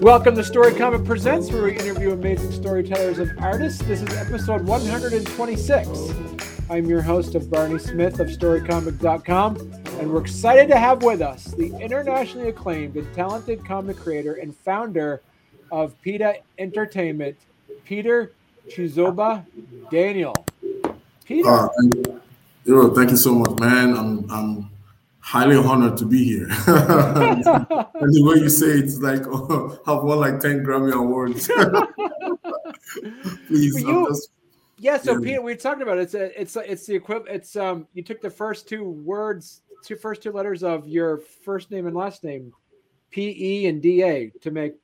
Welcome to Story Comic Presents, where we interview amazing storytellers and artists. This is episode 126. I'm your host of Barney Smith of StoryComic.com, and we're excited to have with us the internationally acclaimed and talented comic creator and founder of PEDA Entertainment, Peter Chizoba Daniel. Peter. Uh, you thank you so much, man. I'm, I'm highly honored to be here. and the way you say it, it's like oh, I've won like 10 Grammy Awards. Please. You, just, yeah, so yeah. Peter, we talked about it. It's a, it's it's the equivalent. It's um you took the first two words, two first two letters of your first name and last name, P E and D A to make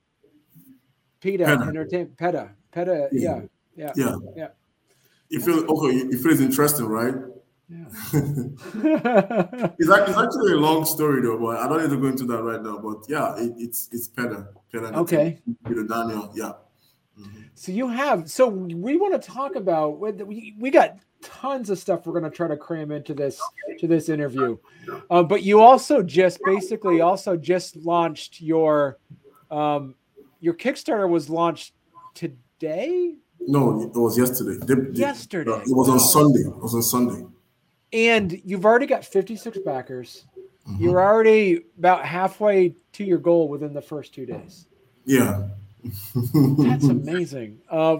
PEDA, entertainment PEDA. PEDA, yeah. Yeah. Yeah. Yeah. yeah. You feel okay, you feel it's interesting, right? Yeah. it's, like, it's actually a long story though, but I don't need to go into that right now. But yeah, it, it's it's better. better okay. Peter Daniel, yeah. Mm-hmm. So you have so we want to talk about we we got tons of stuff we're going to try to cram into this to this interview, uh, but you also just basically also just launched your um your Kickstarter was launched today. No, it was yesterday. Yesterday. Uh, it was on Sunday. It was on Sunday and you've already got 56 backers. Mm-hmm. You're already about halfway to your goal within the first two days. Yeah, that's amazing. Uh,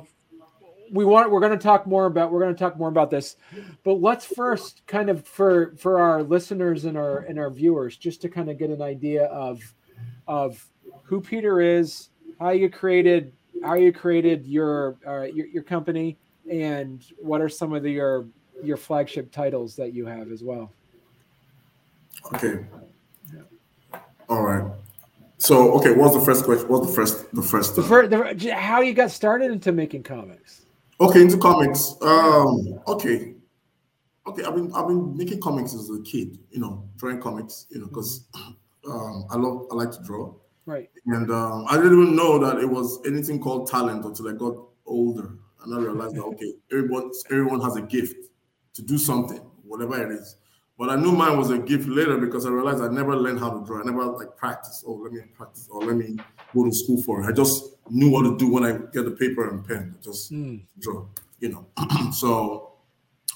we want we're going to talk more about we're going to talk more about this, but let's first kind of for for our listeners and our and our viewers just to kind of get an idea of of who Peter is, how you created how you created your uh, your, your company, and what are some of the, your your flagship titles that you have as well. Okay. Yeah. All right. So, okay, what's the first question? What's the first, the first, the first, the, how you got started into making comics? Okay, into comics. Um, okay, okay. I've been, I've been making comics as a kid. You know, drawing comics. You know, because um, I love, I like to draw. Right. And um, I didn't even know that it was anything called talent until I got older, and I realized that okay, everyone, everyone has a gift to do something, whatever it is. But I knew mine was a gift later because I realized I never learned how to draw. I never like practice. Oh, let me practice or let me go to school for it. I just knew what to do when I get the paper and pen. Just mm. draw, you know. so,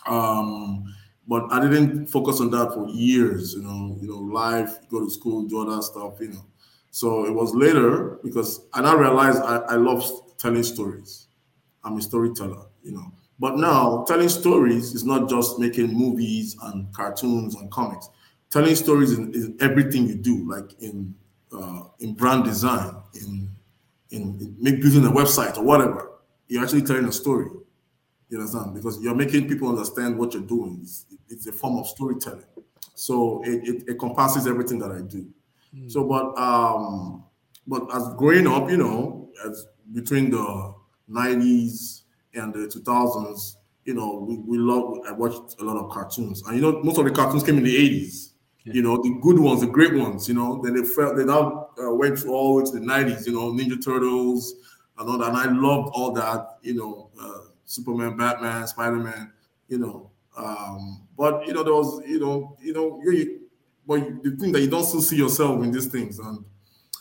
um, but I didn't focus on that for years. You know, you know, life, go to school, do other stuff. You know. So it was later because and I realized I, I love telling stories. I'm a storyteller. You know, but now, telling stories is not just making movies and cartoons and comics. Telling stories is, is everything you do, like in uh, in brand design, in in, in building a website or whatever. You're actually telling a story. You understand? Because you're making people understand what you're doing. It's, it's a form of storytelling. So it, it, it encompasses everything that I do. Mm. So, but um, but as growing up, you know, as between the 90s and the 2000s, you know, we, we love, I watched a lot of cartoons. And, you know, most of the cartoons came in the 80s. Yeah. You know, the good ones, the great ones, you know, then they felt, they now uh, went all the way to the 90s, you know, Ninja Turtles and all that. And I loved all that, you know, uh, Superman, Batman, Spider Man, you know. Um, but, you know, there was, you know, you know, you, but the thing that you don't still see yourself in these things. And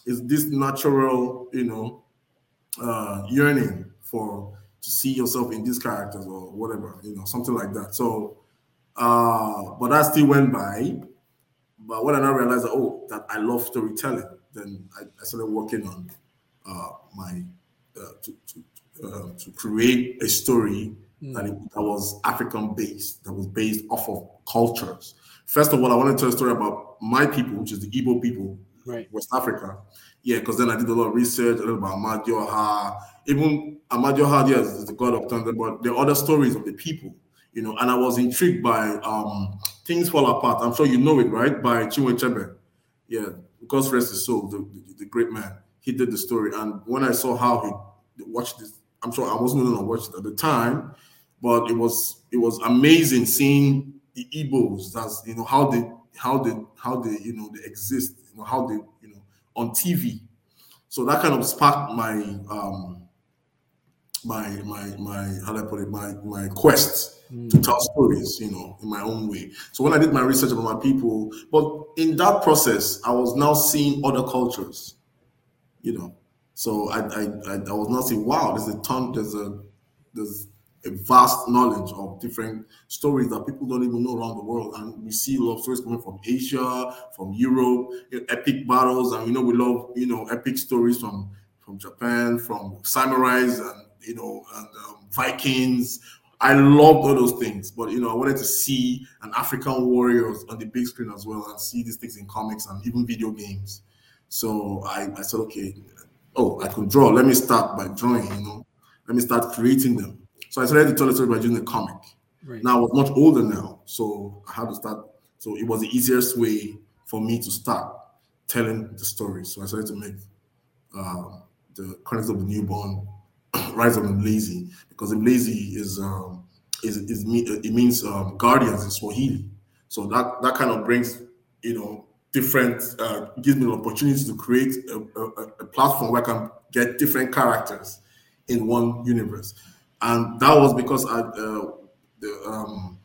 it's this natural, you know, uh, yearning for to see yourself in these characters or whatever, you know, something like that. So, uh, but that still went by. But when I now realized that, oh, that I love storytelling, then I, I started working on uh, my uh, to to, uh, to create a story mm. that, it, that was African based, that was based off of cultures. First of all, I want to tell a story about my people, which is the Igbo people, right. West Africa. Yeah, because then I did a lot of research, about Amadioha, even Amadioha, yes, is the god of thunder, but the other stories of the people, you know. And I was intrigued by um, Things Fall Apart. I'm sure you know it, right? By Chinua. Yeah, because rest his soul, the, the, the, great man. He did the story. And when I saw how he watched this, I'm sure I wasn't going to watch it at the time, but it was it was amazing seeing the Igbos, that's you know, how they how they how they you know they exist, you know, how they, you know, on TV So that kind of sparked my um, my my my how do I put it my my quest mm. to tell stories, you know, in my own way. So when I did my research about my people, but in that process, I was now seeing other cultures, you know. So I I I, I was not saying, wow, there's a ton, there's a there's a vast knowledge of different stories that people don't even know around the world. And we see of stories coming from Asia, from Europe, epic battles, and you know we love you know epic stories from from Japan, from samurais, and you know and um, Vikings. I loved all those things, but you know I wanted to see an African warriors on the big screen as well, and see these things in comics and even video games. So I, I said, okay, oh, I can draw. Let me start by drawing. You know, let me start creating them so I started to tell the story by doing a comic. Right. Now I was much older now, so I had to start. So it was the easiest way for me to start telling the story. So I started to make uh, the Chronicles of the Newborn, Rise of Mlezi, because Mlezi is um, is, is it means um, guardians in Swahili. So that that kind of brings you know different uh, gives me an opportunity to create a, a, a platform where I can get different characters in one universe and that was because I uh, the, um,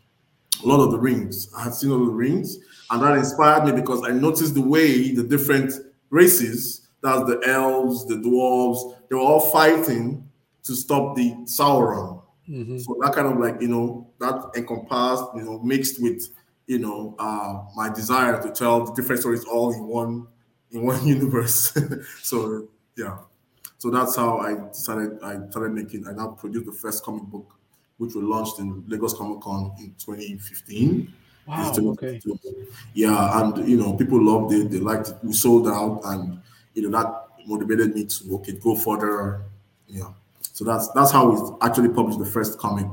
Lord of the Rings. I had seen all the rings, and that inspired me because I noticed the way the different races, that's the elves, the dwarves, they were all fighting to stop the Sauron. Mm-hmm. So that kind of like you know that encompassed, you know, mixed with you know uh, my desire to tell the different stories all in one in one universe. so yeah. So that's how I decided I started making. I now produced the first comic book, which was launched in Lagos Comic Con in 2015. Wow. Okay. Yeah, and you know, people loved it. They liked it. We sold out, and you know that motivated me to okay go further. Yeah. So that's that's how we actually published the first comic.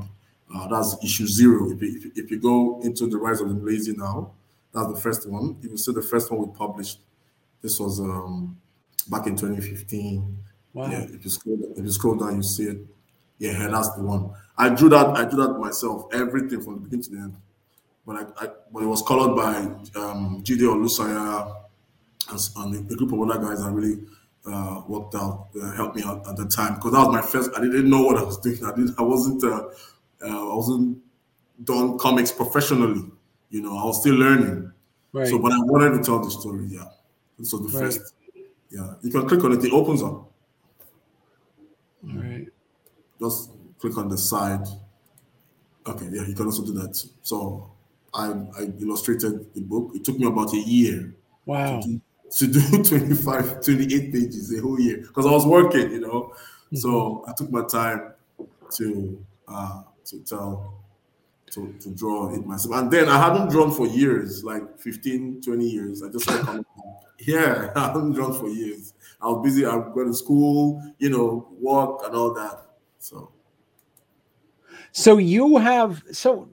Uh, that's issue zero. If you, if you go into the rise of the Mlezi now, that's the first one. You will see the first one we published. This was um, back in 2015. Wow. Yeah, if you scroll, if you scroll down, you see it. Yeah, that's the one. I drew that. I drew that myself. Everything from the beginning to the end. But I, I but it was colored by um, Jide Olusanya and, and a group of other guys that really uh, worked out, uh, helped me out at the time because that was my first. I didn't know what I was doing. I didn't. I wasn't. Uh, uh, I wasn't done comics professionally. You know, I was still learning. Right. So, but I wanted to tell the story. Yeah, was the right. first. Yeah, you can click on it. It opens up. All right. Just click on the side. Okay, yeah, you can also do that. So I, I illustrated the book. It took me about a year. Wow. To do, to do 25, 28 pages, a whole year, because I was working, you know. Mm-hmm. So I took my time to uh, to tell to, to draw it myself. And then I hadn't drawn for years, like 15, 20 years. I just coming Yeah, I hadn't drawn for years. I was busy. I going to school, you know, work and all that. So, so you have so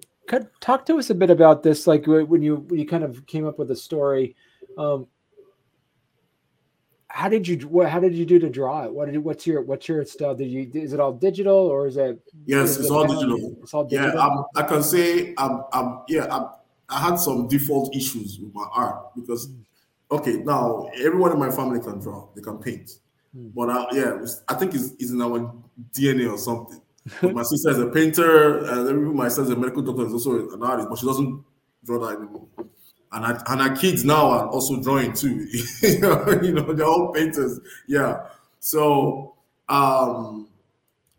talk to us a bit about this. Like when you when you kind of came up with a story. Um, how did you what how did you do to draw it what did what's your what's your style did you is it all digital or is it yes is it's, it all digital. it's all digital yeah I'm, i can say i'm, I'm yeah I'm, i had some default issues with my art because mm okay, now everyone in my family can draw, they can paint. Hmm. But uh, yeah, I think it's, it's in our DNA or something. my sister is a painter, and my is a medical doctor, is also an artist, but she doesn't draw that anymore. And, I, and our kids now are also drawing too. you know, they're all painters. Yeah. So, um,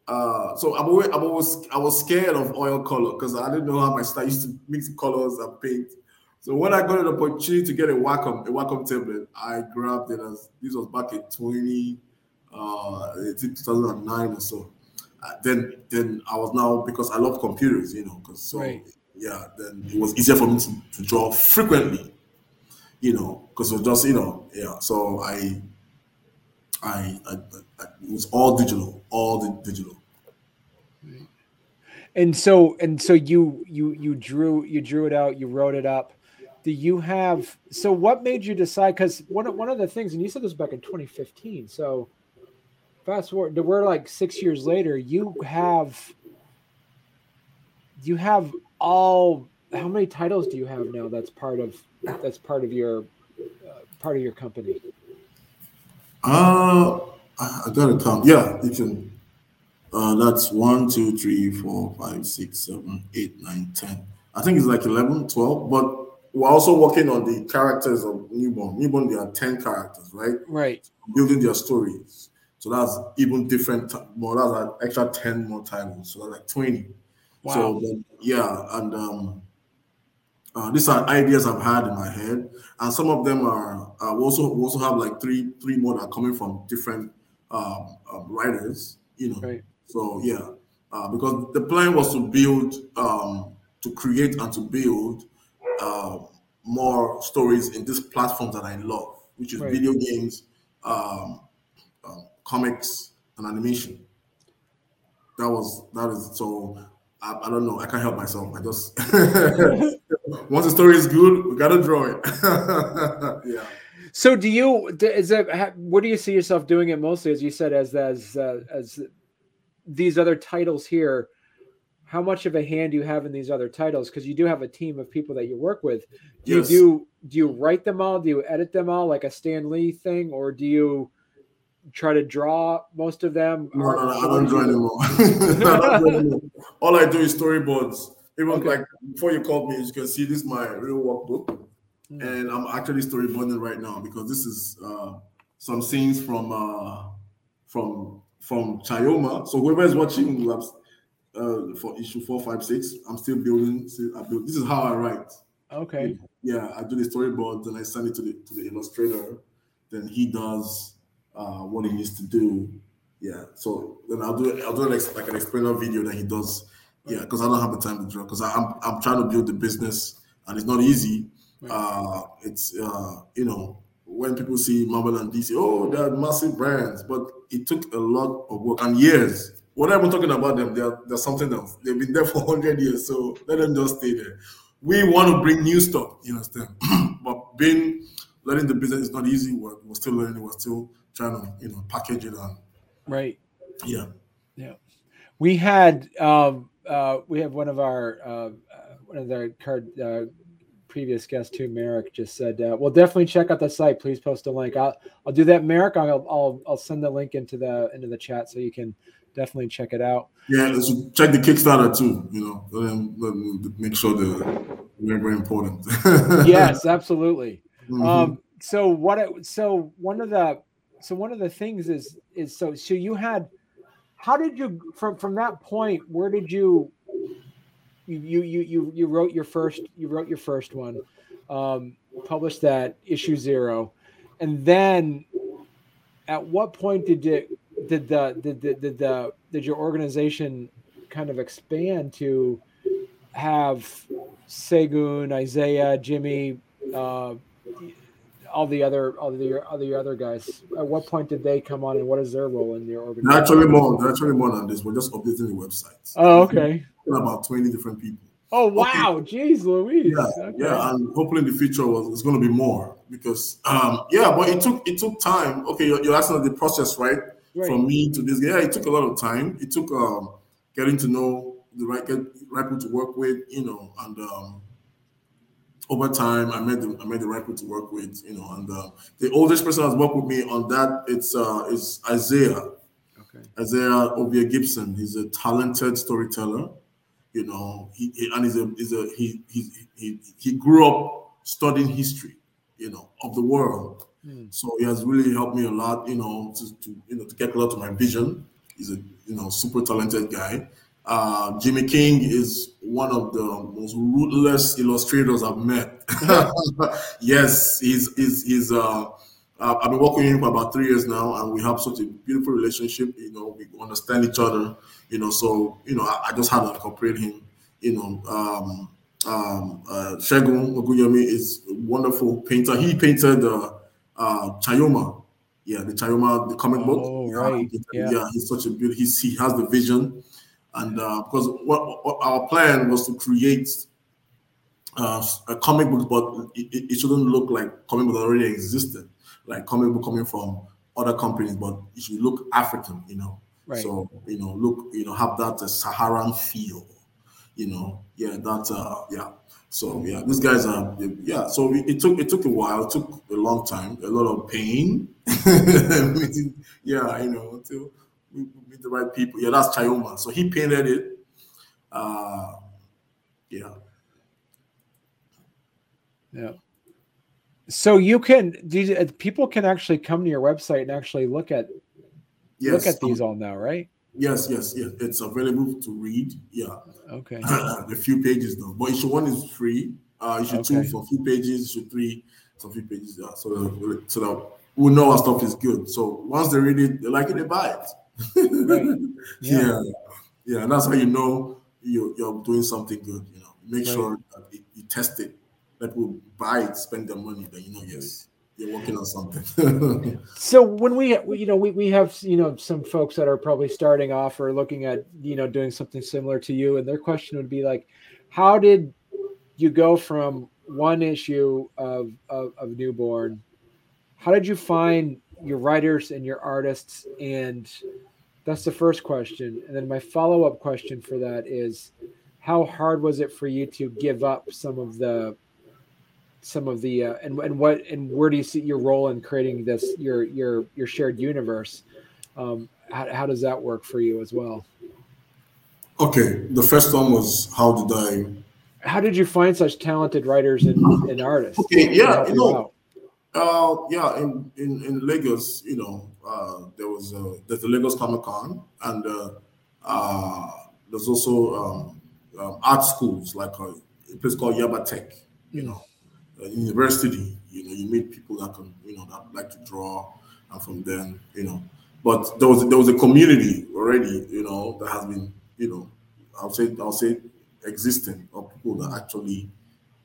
uh, so I'm always, I'm always, I was scared of oil color because I didn't know how my style used to mix colors and paint. So when I got an opportunity to get a Wacom, a Wacom tablet, I grabbed it as this was back in 20, uh, 2009 or so. Uh, then then I was now because I love computers, you know, because so right. yeah, then it was easier for me to, to draw frequently, you know, because it was just you know yeah. So I I, I, I it was all digital, all the digital. And so and so you you you drew you drew it out, you wrote it up do you have so what made you decide because one of one of the things and you said this back in 2015 so fast forward we're like six years later you have you have all how many titles do you have now that's part of that's part of your uh, part of your company Uh, I, I gotta count. Yeah, you can. Uh, that's one, two, three, four, five, six, seven, eight, nine, ten. I think it's like 11, 12, but we're also working on the characters of Newborn. Newborn, there are 10 characters, right? Right. Building their stories. So that's even different, more that's an extra 10 more titles. So that's like 20. Wow. So, yeah, and um, uh, these are ideas I've had in my head, and some of them are. Uh, we also we also have like three three more that are coming from different um, um, writers. You know, right. so yeah, uh, because the plan was to build, um, to create and to build uh, more stories in this platform that I love, which is right. video games, um, um, comics, and animation. That was that is so. I, I, don't know. I can't help myself. I just once the story is good, we gotta draw it. yeah. So, do you is that what do you see yourself doing it mostly, as you said, as as uh, as these other titles here? How much of a hand do you have in these other titles? Because you do have a team of people that you work with. Do yes. you do do you write them all? Do you edit them all like a Stan Lee thing, or do you try to draw most of them? No, no, no I don't draw anymore. all I do is storyboards. Even okay. like before you called me, you can see this is my real workbook, mm. and I'm actually storyboarding right now because this is uh, some scenes from uh, from from Chioma. So whoever is watching labs uh, for issue four, five, six, I'm still building. Still, I build. This is how I write. Okay. Yeah, I do the storyboard, and I send it to the to the illustrator. Then he does uh, what he needs to do. Yeah. So then I'll do I'll do like, like an explainer video that he does. Yeah, because I don't have the time to draw. Because I'm I'm trying to build the business and it's not easy. Uh, it's uh, you know when people see Marvel and DC, oh, they're massive brands, but it took a lot of work and years. Whatever I'm talking about them, they're, they're something else. They've been there for 100 years, so let them just stay there. We want to bring new stuff, you understand? but being learning the business is not easy. We're, we're still learning. We're still trying to you know package it on. Right. Yeah. Yeah. We had um, uh, we have one of our uh, uh one of our card uh, previous guests too, Merrick, just said, uh, "Well, definitely check out the site. Please post a link. I'll I'll do that, Merrick. I'll I'll I'll send the link into the into the chat so you can definitely check it out. Yeah, check the Kickstarter too. You know, let them, let them make sure they're very very important. yes, absolutely. Mm-hmm. Um, so what? It, so one of the so one of the things is is so so you had how did you from from that point where did you you you you you wrote your first you wrote your first one um published that issue zero and then at what point did it did the did the did the did your organization kind of expand to have Segun, Isaiah, Jimmy, uh, all the other all the other other guys. At what point did they come on, and what is their role in your organization? Naturally more, naturally more than this. We're just updating the website. Oh, okay. About twenty different people. Oh wow, okay. jeez, Louise. Yeah, okay. yeah, and hopefully in the future was it's going to be more because um yeah, but it took it took time. Okay, you're, you're asking the process, right? Right? From me to this, yeah, it took a lot of time. It took um getting to know the right get right people to work with, you know, and um over time, I met the I met the right people to work with, you know, and uh, the oldest person that's worked with me on that it's uh is Isaiah. Okay. Isaiah Obia Gibson. He's a talented storyteller, you know. He, he and he's a he's a he he he he grew up studying history, you know, of the world. Mm. So he has really helped me a lot, you know, to, to you know to get closer to my vision. He's a you know super talented guy. Uh, Jimmy King is one of the most ruthless illustrators I've met. yes, he's he's he's uh, I've been working with him for about three years now, and we have such a beautiful relationship. You know, we understand each other. You know, so you know, I, I just had to incorporate him. You know, um, um, uh, is a wonderful painter. He painted uh, uh, Chioma. Yeah, the Chioma, the comic book. Oh, right. Yeah. yeah, he's such a beautiful. He's, he has the vision and uh, because what, what, our plan was to create uh, a comic book, but it, it, shouldn't look like comic book that already existed, like comic book coming from other companies, but it should look African, you know. Right. So you know, look, you know, have that uh, Saharan feel, you know, yeah, that, uh, yeah. So yeah, these guys are yeah. So it took it took a while, it took a long time, a lot of pain. yeah, you know, until we meet the right people. Yeah, that's Chioma. So he painted it. Uh, yeah. Yeah. So you can these uh, people can actually come to your website and actually look at yes. look at these all now, right? Yes, yes, yes. It's available to read. Yeah. Okay. a few pages though, but issue one is free. Uh, issue okay. two for a few pages. Issue three, some few pages. Yeah. So that, so that we know our stuff is good. So once they read it, they like it, they buy it. right. yeah. yeah. Yeah. And that's how you know you're, you're doing something good. You know, make right. sure that it, you test it. Let people buy it, spend their money. Then you know, yes, you're working on something. so when we, you know, we, we have, you know, some folks that are probably starting off or looking at, you know, doing something similar to you, and their question would be like, how did you go from one issue of, of, of newborn? How did you find your writers and your artists? And that's the first question. And then my follow up question for that is, how hard was it for you to give up some of the some of the uh, and and what and where do you see your role in creating this your your your shared universe? Um, how, how does that work for you as well? Okay, the first one was how did I? How did you find such talented writers and, and artists? Okay, yeah, you know, uh, yeah, in, in in Lagos, you know, uh, there was uh, there's the Lagos Comic Con, and uh, uh, there's also um, um, art schools like a, a place called Yaba Tech, you know university, you know, you meet people that can, you know, that like to draw, and from then, you know, but there was there was a community already, you know, that has been, you know, I'll say I'll say existing of people that actually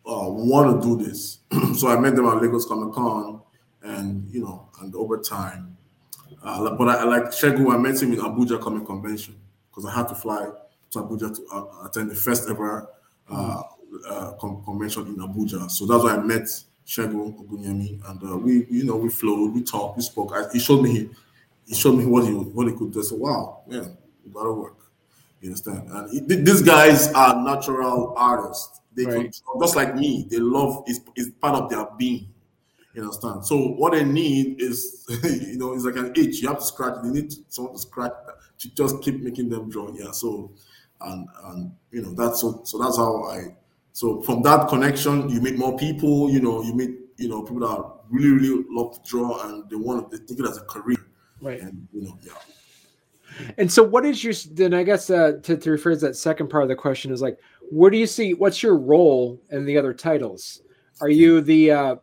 uh, want to do this. so I met them at Lagos Comic Con, and you know, and over time, uh, but I, I like Shegu. I met him in Abuja Comic Convention because I had to fly to Abuja to uh, attend the first ever uh, uh, convention in Abuja. So that's why I met Segun Ogunyemi, and uh, we, you know, we flowed, we talked, we spoke. I, he showed me, he showed me what he what he could do. So wow, man, you gotta work. You understand? And he, these guys are natural artists. They right. can, just like me. They love is is part of their being. You understand? So what they need is, you know, it's like an itch. You have to scratch. They need someone to scratch to just keep making them draw. Yeah. So, and and you know that's so so that's how I so from that connection, you meet more people. You know, you meet you know people that really really love to draw and they want to take it as a career. Right. And you know, yeah. And so, what is your then? I guess uh, to to refer to that second part of the question is like, where do you see what's your role in the other titles? Are you the uh,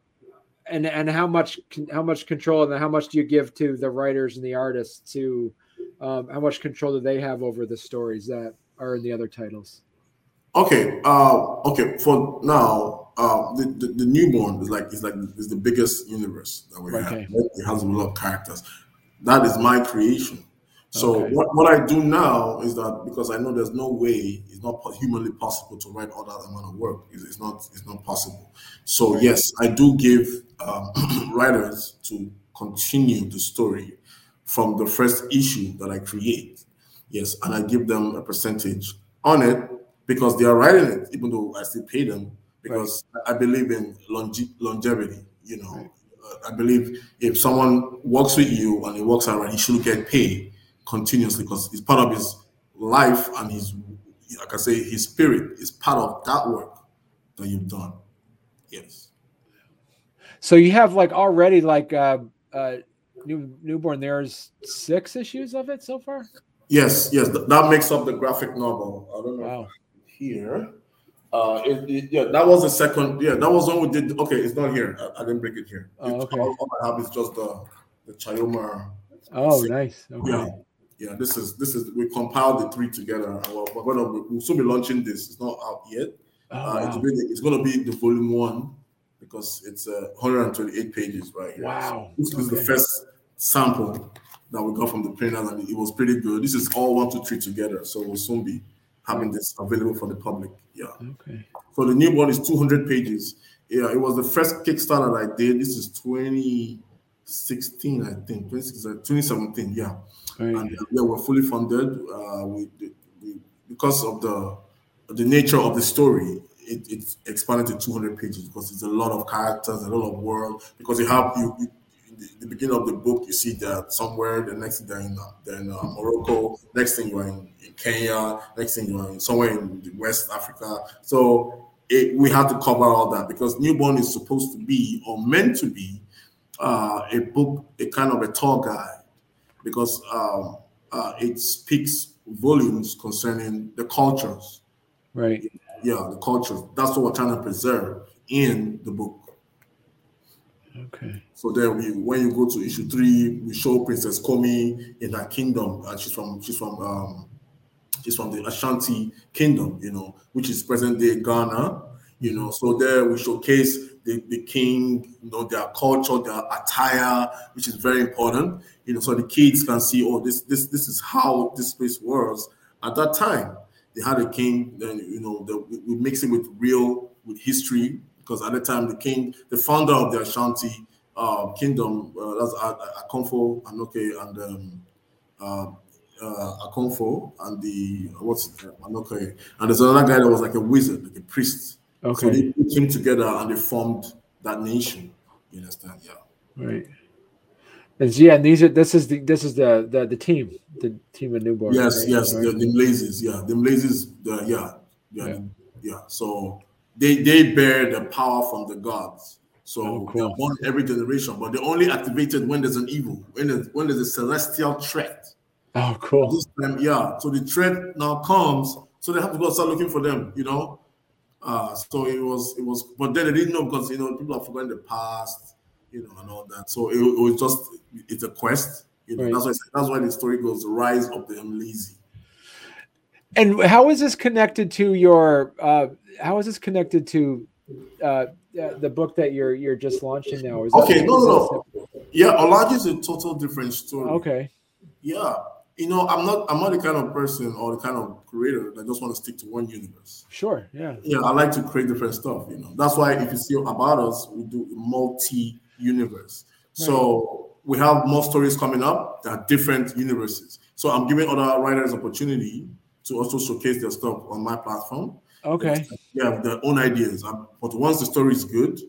and and how much how much control and how much do you give to the writers and the artists to um, how much control do they have over the stories that are in the other titles? Okay, uh, okay. For now, uh, the, the, the newborn is like is like is the biggest universe that we okay. have. It has a lot of characters. That is my creation. So okay. what, what I do now is that because I know there's no way it's not humanly possible to write all that amount of work. It's, it's not it's not possible. So yes, I do give um, writers to continue the story from the first issue that I create. Yes, and I give them a percentage on it because they are writing it, even though I still pay them because right. I believe in longe- longevity. You know, right. uh, I believe if someone works with you and he works around, he should get paid continuously because it's part of his life and his, like I say, his spirit is part of that work that you've done. Yes. So you have like already like uh, uh, new newborn. There's six issues of it so far. Yes, yes, that makes up the graphic novel. I don't know. Wow here. Uh, it, it, yeah, that was the second. Yeah, that was when we did. Okay, it's not here. I, I didn't break it here. Oh, okay. All, all, I have is just the the Chioma. Oh, nice. Okay. Yeah, yeah. This is this is we compiled the three together. We're, we're gonna we'll soon be launching this. It's not out yet. Oh, uh, wow. it's, it's gonna be the volume one because it's uh, 128 pages right here. Wow. So this okay. is the first sample that we got from the printers, and it was pretty good. This is all one, two, three together. So we'll soon be having this available for the public. Yeah. Okay. So the new one is 200 pages. Yeah, it was the first Kickstarter I did. This is 2016, I think, 2017. Yeah. Right. And uh, yeah, we're fully funded. Uh, we, we because of the the nature of the story, it, it's expanded to 200 pages because it's a lot of characters, a lot of world. Because you have you, you the, the beginning of the book, you see that somewhere. The next thing they're in, they're in uh, Morocco. Next thing you're in, in, Kenya. Next thing you're in somewhere in West Africa. So it, we have to cover all that because newborn is supposed to be or meant to be uh, a book, a kind of a tour guide, because um, uh, it speaks volumes concerning the cultures. Right. Yeah, the cultures. That's what we're trying to preserve in the book. Okay. So there we when you go to issue three, we show Princess Komi in her kingdom. and she's from she's from um she's from the Ashanti kingdom, you know, which is present day Ghana. You know, so there we showcase the, the king, you know, their culture, their attire, which is very important. You know, so the kids can see, oh, this this this is how this place was at that time. They had a king, then you know, the, we mix it with real with history because at the time the king, the founder of the Ashanti uh, kingdom, uh, that's Akomfo Anoke and um, uh, uh, Akomfo and the what's it, Anoke, and there's another guy that was like a wizard, like a priest. Okay. So they came together and they formed that nation. You understand? Yeah. Right. And yeah, and these are this is the this is the the, the team, the team of newborn. Yes, right? yes, right. the, the blazes, yeah, the blazes, the, yeah, yeah, yeah, yeah. So they they bear the power from the gods. So Oh, cool. born every generation, but they're only activated when there's an evil, when there's when there's a celestial threat. Oh, cool. This time, yeah. So the threat now comes, so they have to go start looking for them, you know. Uh, so it was it was, but then they didn't know because you know people have forgotten the past, you know, and all that. So it, it was just it's a quest, you know. Right. That's why that's why the story goes, rise of the Mlezi. And how is this connected to your? Uh, how is this connected to uh, uh, the book that you're you're just launching now? Is that- Okay, no, no, no. Yeah, Olaju is a total different story. Okay. Yeah. You know, I'm not I'm not the kind of person or the kind of creator that just want to stick to one universe. Sure. Yeah. Yeah, I like to create different stuff, you know. That's why if you see about us, we do multi-universe. So we have more stories coming up that are different universes. So I'm giving other writers opportunity to also showcase their stuff on my platform. Okay. They have their own ideas. But once the story is good,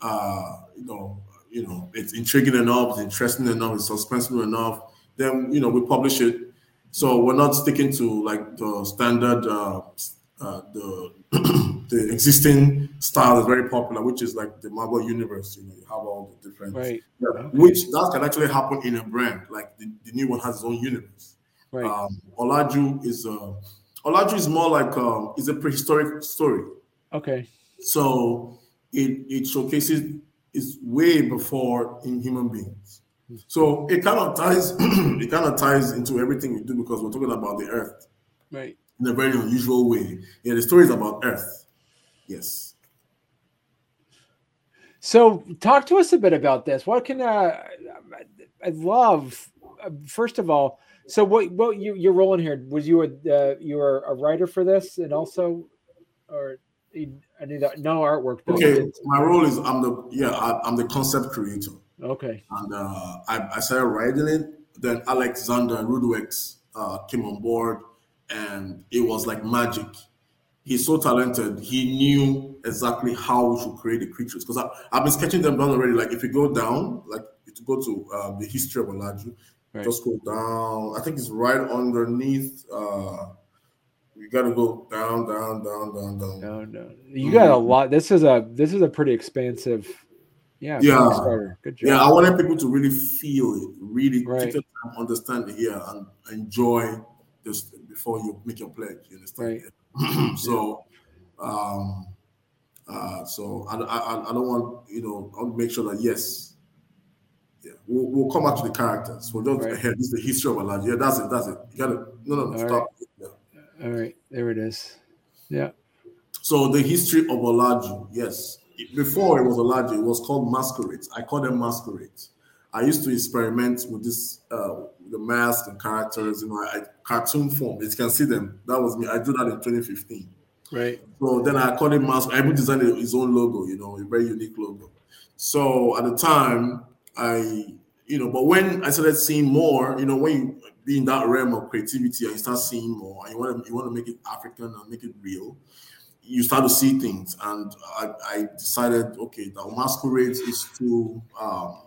uh, you know, you know, it's intriguing enough, it's interesting enough, it's suspenseful enough, then you know we publish it. So we're not sticking to like the standard, uh, uh, the the existing style is very popular, which is like the Marvel universe. You know, you have all the different, Right. yeah, Okay. which that can actually happen in a brand. Like the, the new one has its own universe. Right. Um, Olaju is uh, Olaju is more like um, is a prehistoric story. Okay. So it it showcases is way before in human beings. So it kind of ties it kind of ties into everything we do because we're talking about the earth Right. in a very unusual way. Yeah, the story is about earth. Yes. So, talk to us a bit about this. What can uh, I love? uh, First of all, so what what you your role in here was you a uh, you were a writer for this, and also, or I need that- no artwork. though. Okay. My role is I'm the yeah I, I'm the concept creator. Okay. and uh, I, I started writing it. Then Alexander Rudwex uh, came on board, and it was like magic. He's so talented. He knew exactly how we should create the creatures because I've been sketching them down already. Like if you go down, like if you go to uh, the history of Olaju, Right. just go down. I think it's right underneath. Uh, you got to go down, down, down, down, down. No, no, you got a lot. This is a this is a pretty expensive. Yeah. Yeah. Good job. Yeah, I wanted people to really feel it, really Right. time, understand it, yeah, and enjoy this before you make your pledge. You understand? so, um, uh, so I, I, I don't want you know I'll make sure that yes, yeah, we'll, we'll come back to the characters. We'll just Right. ahead. This is the history of Allah. Yeah, that's it. That's it. You gotta no, no, no All stop. Yeah. All right. There it is. Yeah. So the history of Olaju, yes. Before it was Olaju, it was called masquerades. I call them masquerades. I used to experiment with this, uh, the masks and characters, you know, I, cartoon form. You can see them, that was me. I did that in 2015. Right. So then I called it mask. I even designed his own logo, you know, a very unique logo. So at the time, I, you know, but when I started seeing more, you know, when you be in that realm of creativity and you start seeing more and you want to you want to make it African and make it real, you start to see things. And I, I decided, okay, the masquerades is too um,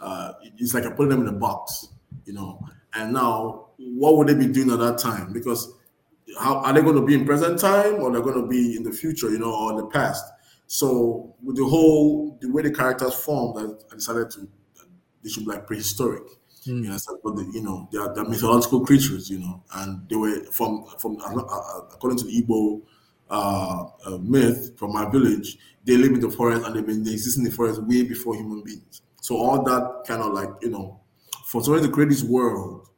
uh, it's like I put them in a box, you know. And now, what would they be doing at that time? Because how are they going to be in present time or they're going to be in the future, you know, or the past? So with the whole the way the characters formed, I decided to they should be like prehistoric. Mm. You know, but the, you know, they are, they're mythological creatures, you know, and they were from from uh, uh according to the Igbo uh, uh, myth from my village, they live in the forest and they've been they exist in the forest way before human beings. So all that kind of like you know, for somebody to create this world,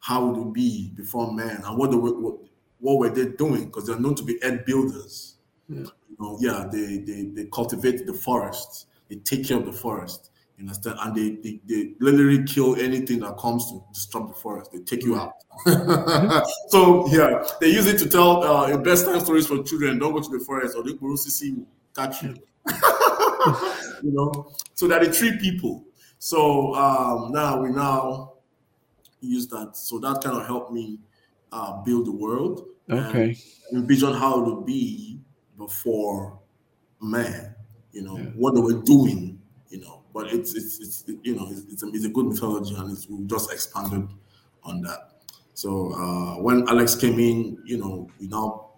how would it be before man, and what the what, what were they doing? Because they're known to be earth builders. Yeah. You know, yeah, they, they they cultivate the forest, they take care of the forest. You understand? And they, they, they literally kill anything that comes to disrupt the forest. They take you out. so yeah, they use it to tell uh, best time stories for children. Don't go to the forest or the Kurosisi will catch you. you know, so that they treat people. So um, now we now use that. So that kind of helped me uh, build the world. Okay. envision how it would be before man. You know yeah. what they were doing. You know but it's it's it's you know it's, it's, a, it's a good mythology and it's we just expanded on that. So uh, when Alex came in, you know, we now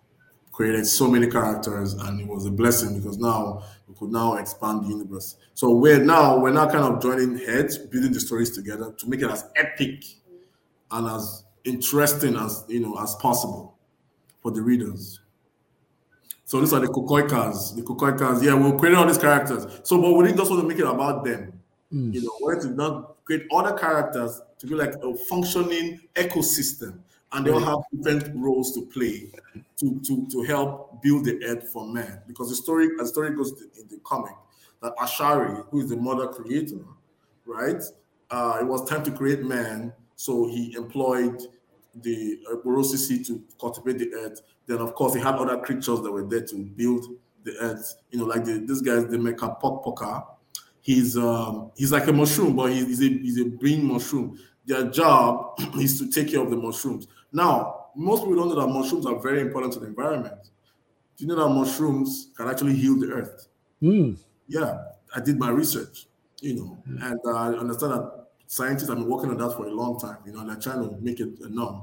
created so many characters and it was a blessing because now we could now expand the universe. So we're now we're now kind of joining heads, building the stories together to make it as epic and as interesting as you know as possible for the readers. So these are the Kukoikas. The Kukoikas, yeah, we'll create all these characters. So, but we didn't just want to make it about them. Mm. You know, we wanted to not create other characters to be like a functioning ecosystem, and they all have different roles to play to to to help build the earth for man. Because the story, as the story goes in the comic, that Ashari, who is the mother creator, right? Uh, it was time to create man, so he employed the uh, to cultivate the earth then of course he had other creatures that were there to build the earth. You know, like the, this guy's the Mecha Poka. He's um he's like a mushroom, but he's, he's a he's a being mushroom. Their job is to take care of the mushrooms. Now, most people don't know that mushrooms are very important to the environment. Do you know that mushrooms can actually heal the earth? Mm. Yeah, I did my research, you know, mm. and uh, I understand that scientists have been working on that for a long time, you know, and they're trying to make it a norm.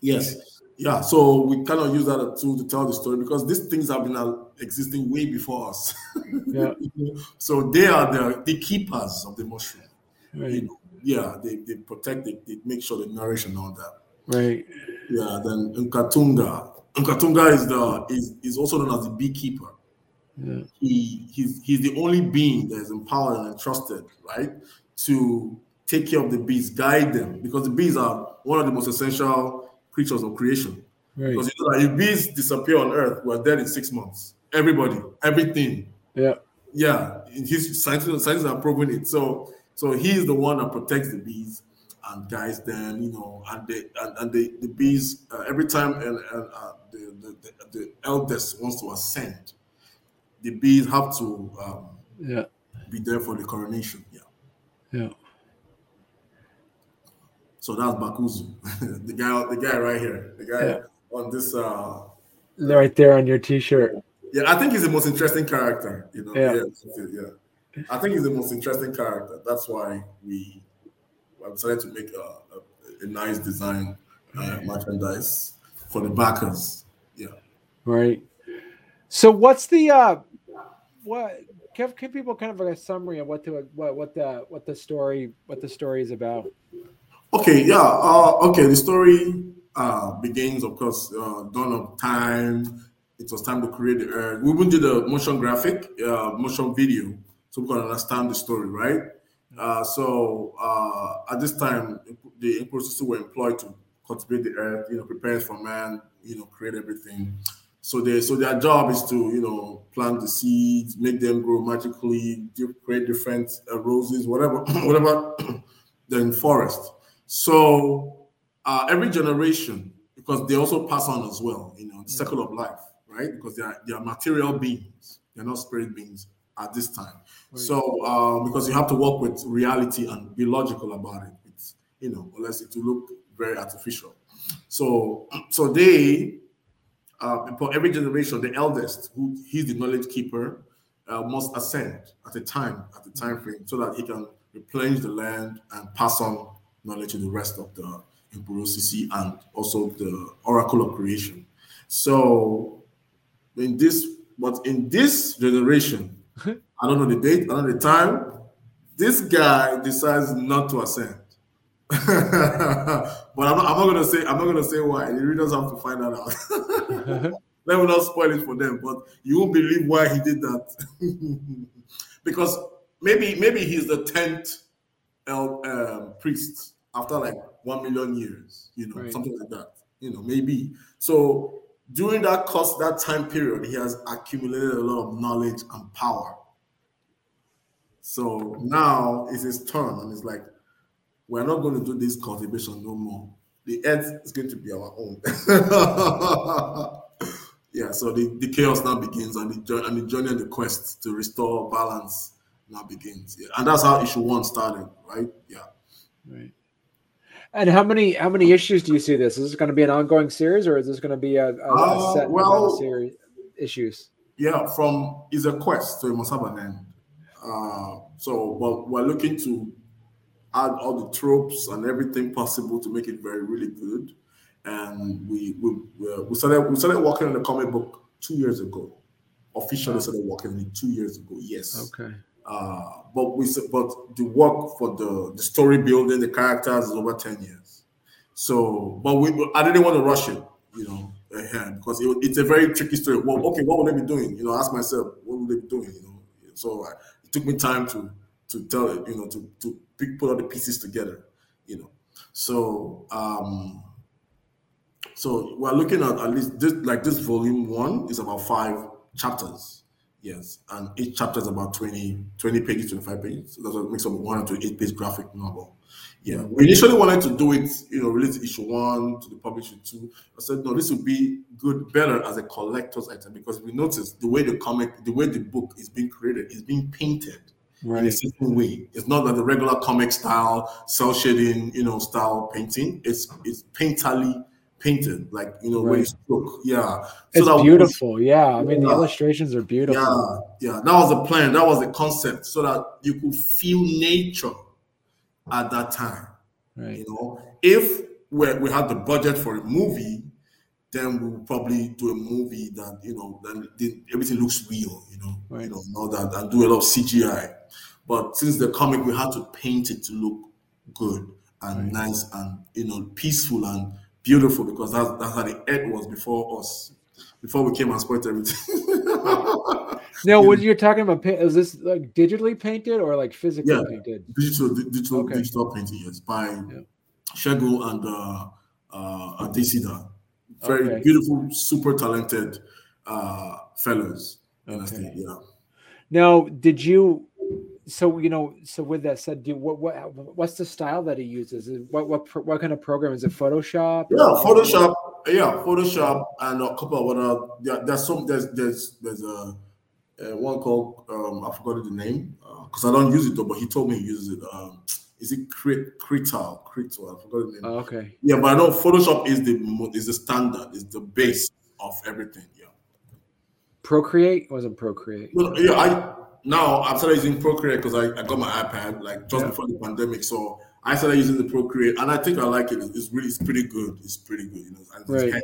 Yes yeah, so we cannot use that tool to tell the story because these things have been existing way before us. Yeah. so they are the, the keepers of the mushroom. Right. You know, yeah, they, they protect it, they make sure they nourish and all that. Right. Yeah, then Nkatunga. Nkatunga is the is, is also known as the beekeeper. Yeah. He he's he's the only being that is empowered and entrusted, right? To take care of the bees, guide them, because the bees are one of the most essential creatures of creation. Right. Because you know that if bees disappear on Earth, we're dead in six months. Everybody, everything. Yeah. Yeah. His scientists, scientists are proving it. So so he's the one that protects the bees and guides them, you know, and they and, and they, the bees uh, every time and, and uh, the, the, the, the eldest wants to ascend, the bees have to um, yeah be there for the coronation. Yeah. Yeah. So that's Bakuzu, the guy, the guy right here, the guy yeah. on this. uh Right there on your T-shirt. Yeah, I think he's the most interesting character. You know, yeah, yeah. yeah. I think he's the most interesting character. That's why we I decided to make a, a, a nice design uh, merchandise for the backers. Yeah. Right. So what's the uh what give, give people kind of like a summary of what the what what the what the story what the story is about? Okay, yeah. Uh, okay, the story uh, begins, of course, uh, dawn of time. It was time to create the earth. We even did a motion graphic, uh, motion video, so we can understand the story, right? Uh, so uh, at this time, the processes were employed to cultivate the earth, you know, prepare it for man, you know, create everything. So they, so their job is to, you know, plant the seeds, make them grow magically, create different uh, roses, whatever, whatever. then forest. So uh, every generation, because they also pass on as well, you know, the cycle of life, right? Because they are they are material beings, they're not spirit beings at this time. Right. So uh, because you have to work with reality and be logical about it, it's you know, unless it will look very artificial. So, so they, uh, for every generation, the eldest, who he's the knowledge keeper, uh, must ascend at a time, at the time frame, so that he can replenish the land and pass on knowledge to the rest of the Impurosisi and also the oracle of creation. So, in this, but in this generation, I don't know the date, I don't know the time. This guy decides not to ascend. but I'm not, I'm not, gonna say I'm not gonna say why. The readers have to find that out. Let me not spoil it for them, but you won't believe why he did that. because maybe maybe he's the tenth um, priest after like one million years, you know, right. something like that. You know, maybe. So during that course, that time period, he has accumulated a lot of knowledge and power. So now it's his turn, and it's like, we're not going to do this cultivation no more. The earth is going to be our own. yeah, so the, the chaos now begins, and the, and the journey and the quest to restore balance now begins. Yeah. And that's how issue one started, right? Yeah. Right. And how many how many issues do you see this? Is this going to be an ongoing series, or is this going to be a, a, uh, a set well, series issues? Yeah, from is a quest, so it must have an end. Uh, so, but we're looking to add all the tropes and everything possible to make it very really good. And we we we started we started working on the comic book two years ago. Officially started working on it two years ago. Yes. Okay. Uh, but we but the work for the the story building, the characters is over ten years. So, but we I didn't want to rush it, you know, ahead because it, it's a very tricky story. Well, okay, what would they be doing? You know, ask myself, what would they be doing? You know, so I, it took me time to to tell it, you know, to to pick, put all the pieces together, you know. So, um, so we're looking at at least this like this volume one is about five chapters Yes, and each chapter is about 20, 20 pages, 25 pages. So that's what makes up one to eight page graphic novel. Yeah, mm-hmm. we initially wanted to do it, you know, release issue one to the publisher two. I said, no, this would be good, better as a collector's item because we noticed the way the comic, the way the book is being created is being painted right. in a certain way. It's not like the regular comic style, cell shading, you know, style painting. It's it's painterly painted, like you know, right. when you stroke. Yeah, so it's beautiful. Was, yeah, I mean yeah. the illustrations are beautiful. Yeah, yeah, that was the plan. That was the concept, so that you could feel nature at that time. Right. You know, if we we had the budget for a movie, then we would probably do a movie that you know then everything looks real. You know, right. you know, all that and do a lot of CGI. But since the comic, we had to paint it to look good and right. nice and you know peaceful and beautiful because that's that's how the earth was before us, before we came and spoiled everything. now, what you're talking about, is this like digitally painted or like physically yeah, painted? Digital, digital, okay. digital painting. Yes, by yeah. Shego and uh, uh, Adesida. Very okay. beautiful, super talented uh, fellows. Okay. Yeah. Now, did you so you know so with that said do what what what's the style that he uses? What what what kind of program? Is it photoshop? Yeah photoshop. Yeah photoshop and a couple of other yeah, there's some there's there's there's a, a one called um i forgot the name because uh, i don't use it though but he told me he uses it um is it crit crital crital i forgot the name. Oh, okay. Yeah but i know photoshop is the is the standard is the base of everything yeah. Procreate? Wasn't procreate? Well, yeah i now I've started using Procreate because I, I got my iPad like just yeah. before the pandemic. So I started using the Procreate, and I think I like it. It's really, it's pretty good. It's pretty good, you know. right.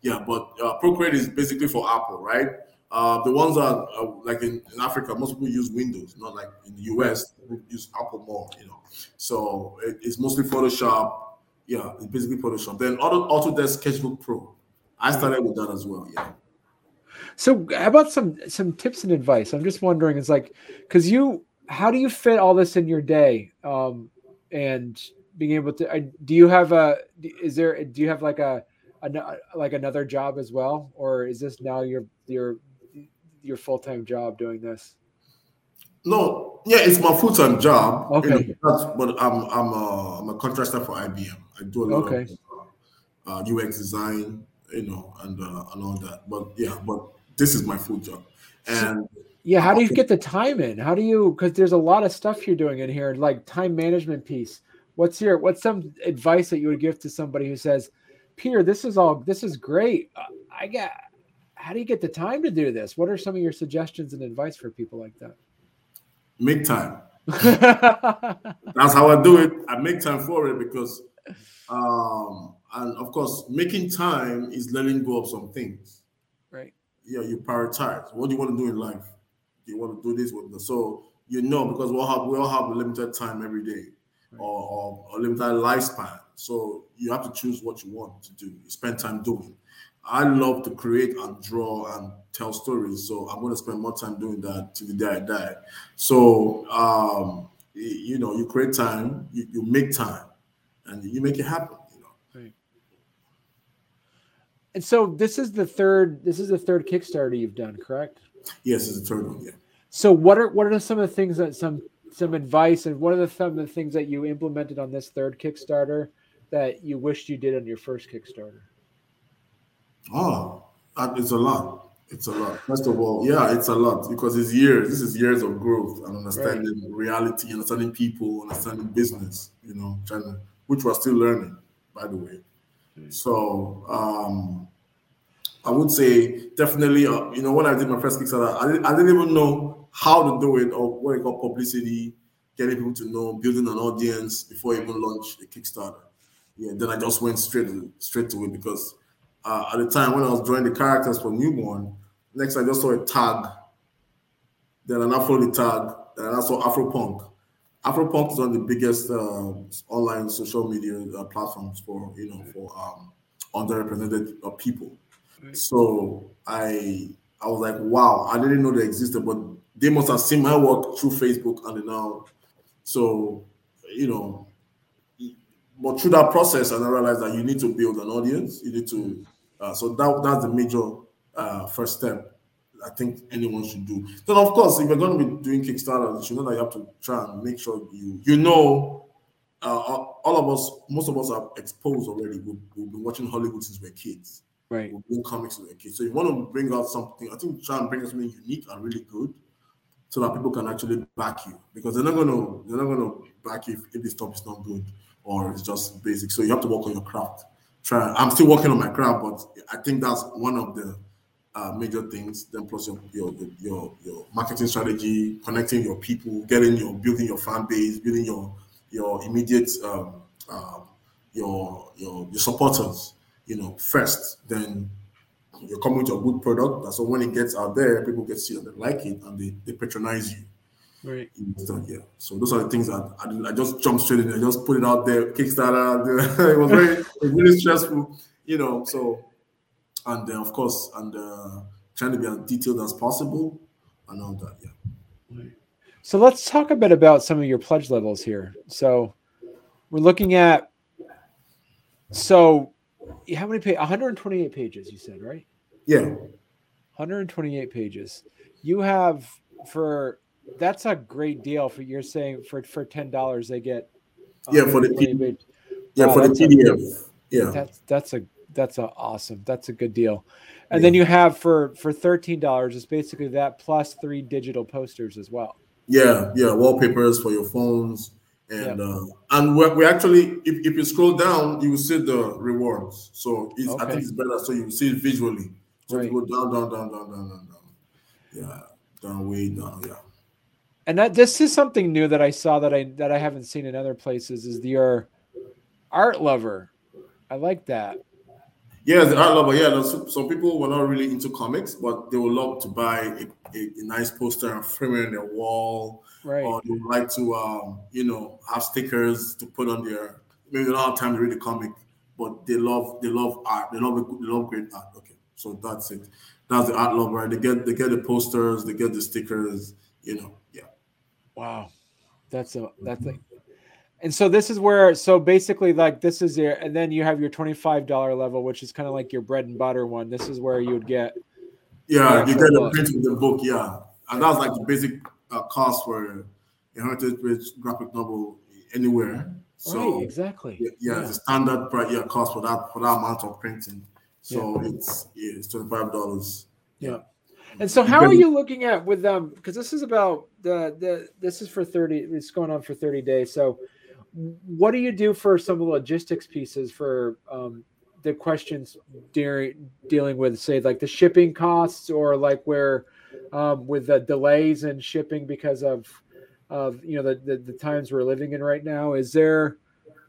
Yeah, but uh, Procreate is basically for Apple, right? Uh, the ones that uh, like in, in, Africa, most people use Windows, not like in the US, use Apple more, you know. So it, it's mostly Photoshop. Yeah, it's basically Photoshop. Then Auto, Autodesk Sketchbook Pro. I started with that as well. Yeah. So, how about some some tips and advice? I'm just wondering, it's like, because you, how do you fit all this in your day? Um, and being able to, do you have a, is there, do you have like a, a like another job as well, or is this now your your your full time job doing this? No, yeah, it's my full time job. Okay, you know, but I'm I'm a, I'm a contractor for IBM. I do a lot okay. of uh, UX design, you know, and uh, and all that. But yeah, but this is my full job. And yeah, how do you get the time in? How do you because there's a lot of stuff you're doing in here, like time management piece. What's your what's some advice that you would give to somebody who says, "Peter, this is all this is great. I got How do you get the time to do this? What are some of your suggestions and advice for people like that?" Make time. That's how I do it. I make time for it because, um, and of course, making time is letting go of some things. Right. Yeah, you prioritize. What do you want to do in life? Do you want to do this with so you know because we all have we all have a limited time every day right. or, or a limited lifespan. So you have to choose what you want to do. You spend time doing. I love to create and draw and tell stories. So I'm going to spend more time doing that to the day I die. So, um, you know, you create time, you, you make time, and you make it happen. You know. Right. And so this is the third. This is the third Kickstarter you've done, correct? Yes, it's the third one. Yeah. So what are what are some of the things that some some advice and what are the some of the things that you implemented on this third Kickstarter that you wished you did on your first Kickstarter? Oh, it's a lot. It's a lot. First of all, yeah, it's a lot because it's years. This is years of growth and understanding right. reality, understanding people, understanding business. You know, trying to, which we're still learning, by the way. So um, I would say definitely. Uh, you know, when I did my first Kickstarter, I didn't, I didn't even know how to do it or what I call publicity, getting people to know, building an audience before I even launch the Kickstarter. Yeah, then I just went straight to, straight to it because uh, at the time when I was drawing the characters for Newborn, next I just saw a tag, then an Afro tag, then I saw Afropunk. Afropunk is one of the biggest uh, online social media uh, platforms for you know for um, underrepresented uh, people. Right. So I I was like, wow, I didn't know they existed, but they must have seen my work through Facebook and now. So you know, but through that process, and I realized that you need to build an audience. You need to uh, so that that's the major uh, first step I think anyone should do. Then of course, if you're going to be doing Kickstarter, you know that you have to try and make sure you you know. Uh, all of us, most of us are exposed already. We've, we've been watching Hollywood since we're kids. Right. We've been comics since we were kids. So you want to bring out something, I think try and bring out something unique and really good so that people can actually back you because they're not going to they're not going to back you if, if the stuff is not good or it's just basic. So you have to work on your craft try. I'm still working on my craft, but I think that's one of the uh, major things. Then plus your, your your your marketing strategy, connecting your people, getting your building your fan base, building your your immediate um, uh, your your your supporters. You know, first, then you're coming with a good product. So when it gets out there, people get to see that they like it and they, they patronize you. Right. Yeah. So those are the things that I, I just jumped straight in. I just put it out there, Kickstarter. it was very, it was really stressful, you know. So, and then of course, and uh, trying to be as detailed as possible and all that. Yeah. So let's talk a bit about some of your pledge levels here. So we're looking at. So, how many pages? 128 pages. You said right? Yeah. 128 pages. You have for that's a great deal for you're saying for for ten dollars they get yeah for the PDF. yeah wow, for the PDF a, yeah that's that's a that's a awesome that's a good deal and yeah. then you have for for thirteen dollars it's basically that plus three digital posters as well yeah yeah wallpapers for your phones and uh, and we we actually if, if you scroll down you will see the rewards so it's, okay. I think it's better so you see it visually so right. you go down down down down down down down yeah down way down yeah and that this is something new that I saw that I that I haven't seen in other places is your art lover. I like that. Yeah, the art lover. Yeah, some people were not really into comics, but they would love to buy a, a, a nice poster and frame it on their wall. Right. Or they would like to, um, you know, have stickers to put on their. Maybe they don't have time to read the comic, but they love they love art. They love they love great art. Okay, so that's it. That's the art lover. They get they get the posters, they get the stickers. You know, Yeah. Wow, that's a that's a, and so this is where so basically like this is your and then you have your twenty five dollar level, which is kind of like your bread and butter one. This is where you would get. Yeah, you get the print of the book. Yeah, and that's like the basic uh, cost for a heritage rich graphic novel anywhere. So right, exactly. Yeah, yeah, yeah. the standard price yeah cost for that for that amount of printing. So yeah. it's yeah, it's twenty five dollars. Yeah. And so, how are you looking at with them? Because this is about the the this is for thirty. It's going on for thirty days. So, what do you do for some of the logistics pieces for um, the questions dealing dealing with, say, like the shipping costs or like where um, with the delays in shipping because of of you know the, the, the times we're living in right now? Is there